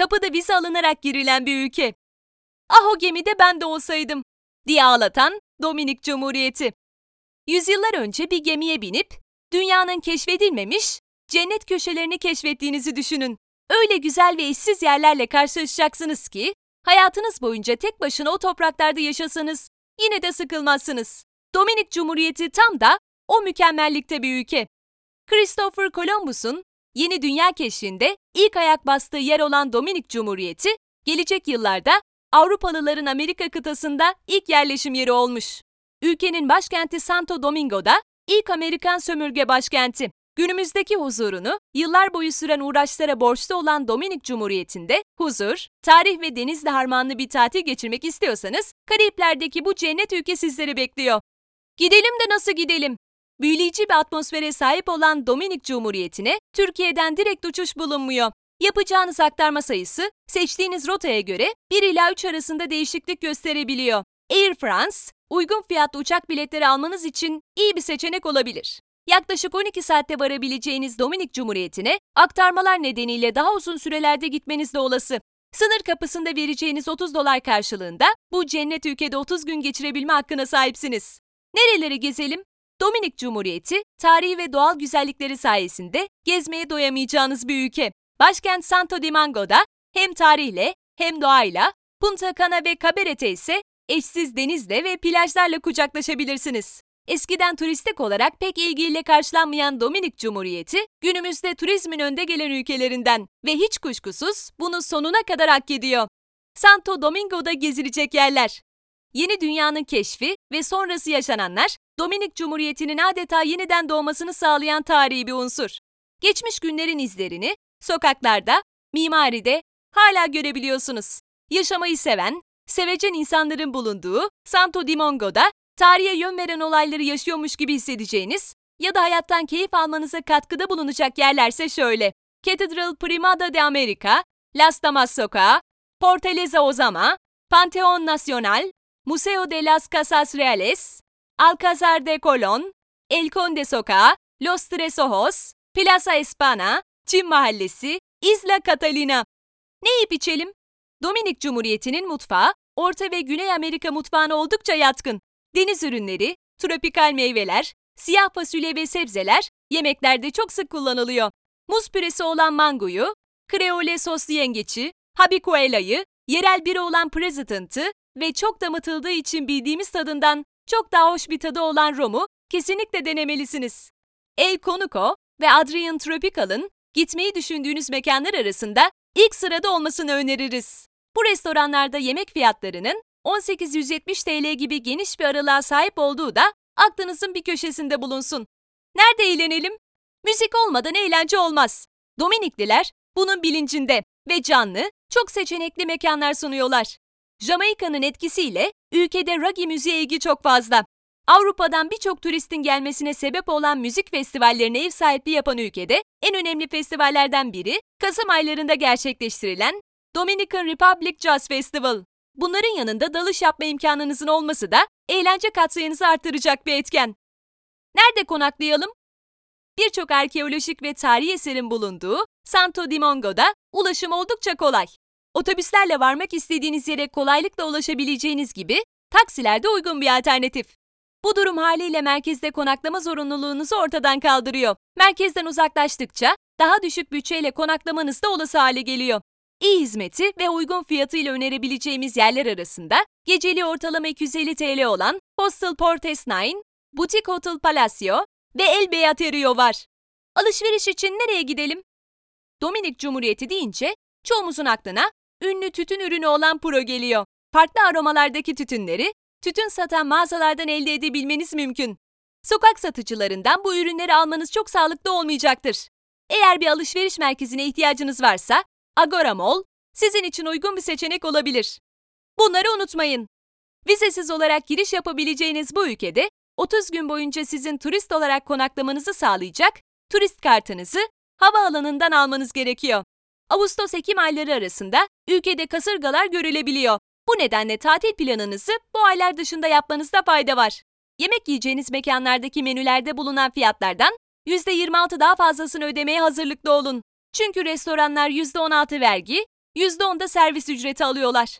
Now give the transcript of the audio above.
kapıda vize alınarak girilen bir ülke. Ah o gemide ben de olsaydım diye ağlatan Dominik Cumhuriyeti. Yüzyıllar önce bir gemiye binip dünyanın keşfedilmemiş cennet köşelerini keşfettiğinizi düşünün. Öyle güzel ve eşsiz yerlerle karşılaşacaksınız ki hayatınız boyunca tek başına o topraklarda yaşasanız yine de sıkılmazsınız. Dominik Cumhuriyeti tam da o mükemmellikte bir ülke. Christopher Columbus'un yeni dünya keşfinde ilk ayak bastığı yer olan Dominik Cumhuriyeti, gelecek yıllarda Avrupalıların Amerika kıtasında ilk yerleşim yeri olmuş. Ülkenin başkenti Santo Domingo'da ilk Amerikan sömürge başkenti. Günümüzdeki huzurunu yıllar boyu süren uğraşlara borçlu olan Dominik Cumhuriyeti'nde huzur, tarih ve denizle harmanlı bir tatil geçirmek istiyorsanız Karayipler'deki bu cennet ülke sizleri bekliyor. Gidelim de nasıl gidelim? Büyüleyici bir atmosfere sahip olan Dominik Cumhuriyeti'ne Türkiye'den direkt uçuş bulunmuyor. Yapacağınız aktarma sayısı seçtiğiniz rotaya göre 1 ila 3 arasında değişiklik gösterebiliyor. Air France, uygun fiyatlı uçak biletleri almanız için iyi bir seçenek olabilir. Yaklaşık 12 saatte varabileceğiniz Dominik Cumhuriyeti'ne aktarmalar nedeniyle daha uzun sürelerde gitmeniz de olası. Sınır kapısında vereceğiniz 30 dolar karşılığında bu cennet ülkede 30 gün geçirebilme hakkına sahipsiniz. Nereleri gezelim? Dominik Cumhuriyeti, tarihi ve doğal güzellikleri sayesinde gezmeye doyamayacağınız bir ülke. Başkent Santo Domingo'da hem tarihle hem doğayla, Punta Cana ve Cabarete ise eşsiz denizle ve plajlarla kucaklaşabilirsiniz. Eskiden turistik olarak pek ilgiyle karşılanmayan Dominik Cumhuriyeti, günümüzde turizmin önde gelen ülkelerinden ve hiç kuşkusuz bunu sonuna kadar hak ediyor. Santo Domingo'da gezilecek yerler. Yeni dünyanın keşfi ve sonrası yaşananlar, Dominik Cumhuriyeti'nin adeta yeniden doğmasını sağlayan tarihi bir unsur. Geçmiş günlerin izlerini sokaklarda, mimaride hala görebiliyorsunuz. Yaşamayı seven, sevecen insanların bulunduğu Santo Domingo'da tarihe yön veren olayları yaşıyormuş gibi hissedeceğiniz ya da hayattan keyif almanıza katkıda bulunacak yerlerse şöyle. Cathedral Primada de America, Las Damas Sokağı, Portaleza Ozama, Panteon Nacional, Museo de las Casas Reales, Alcázar de Colón, El Conde Sokağı, Los Tres Ojos, Plaza Espana, Çin Mahallesi, Isla Catalina. Ne yiyip içelim? Dominik Cumhuriyeti'nin mutfağı, Orta ve Güney Amerika mutfağına oldukça yatkın. Deniz ürünleri, tropikal meyveler, siyah fasulye ve sebzeler yemeklerde çok sık kullanılıyor. Muz püresi olan mangoyu, kreole soslu yengeçi, habicuela'yı, yerel biri olan president'ı ve çok damıtıldığı için bildiğimiz tadından çok daha hoş bir tadı olan romu kesinlikle denemelisiniz. El Conuco ve Adrian Tropical'ın gitmeyi düşündüğünüz mekanlar arasında ilk sırada olmasını öneririz. Bu restoranlarda yemek fiyatlarının 1870 TL gibi geniş bir aralığa sahip olduğu da aklınızın bir köşesinde bulunsun. Nerede eğlenelim? Müzik olmadan eğlence olmaz. Dominikliler bunun bilincinde ve canlı, çok seçenekli mekanlar sunuyorlar. Jamaika'nın etkisiyle ülkede reggae müziğe ilgi çok fazla. Avrupa'dan birçok turistin gelmesine sebep olan müzik festivallerine ev sahipliği yapan ülkede en önemli festivallerden biri Kasım aylarında gerçekleştirilen Dominican Republic Jazz Festival. Bunların yanında dalış yapma imkanınızın olması da eğlence katsayınızı artıracak bir etken. Nerede konaklayalım? Birçok arkeolojik ve tarihi eserin bulunduğu Santo Domingo'da ulaşım oldukça kolay. Otobüslerle varmak istediğiniz yere kolaylıkla ulaşabileceğiniz gibi taksiler de uygun bir alternatif. Bu durum haliyle merkezde konaklama zorunluluğunuzu ortadan kaldırıyor. Merkezden uzaklaştıkça daha düşük bütçeyle konaklamanız da olası hale geliyor. İyi hizmeti ve uygun fiyatıyla önerebileceğimiz yerler arasında geceli ortalama 250 TL olan Hostel Portes Nine, Boutique Hotel Palacio ve El Beaterio var. Alışveriş için nereye gidelim? Dominik Cumhuriyeti deyince çoğumuzun aklına ünlü tütün ürünü olan Puro geliyor. Farklı aromalardaki tütünleri tütün satan mağazalardan elde edebilmeniz mümkün. Sokak satıcılarından bu ürünleri almanız çok sağlıklı olmayacaktır. Eğer bir alışveriş merkezine ihtiyacınız varsa Agora Mall sizin için uygun bir seçenek olabilir. Bunları unutmayın. Vizesiz olarak giriş yapabileceğiniz bu ülkede 30 gün boyunca sizin turist olarak konaklamanızı sağlayacak turist kartınızı havaalanından almanız gerekiyor. Ağustos-Ekim ayları arasında ülkede kasırgalar görülebiliyor. Bu nedenle tatil planınızı bu aylar dışında yapmanızda fayda var. Yemek yiyeceğiniz mekanlardaki menülerde bulunan fiyatlardan %26 daha fazlasını ödemeye hazırlıklı olun. Çünkü restoranlar %16 vergi, %10 da servis ücreti alıyorlar.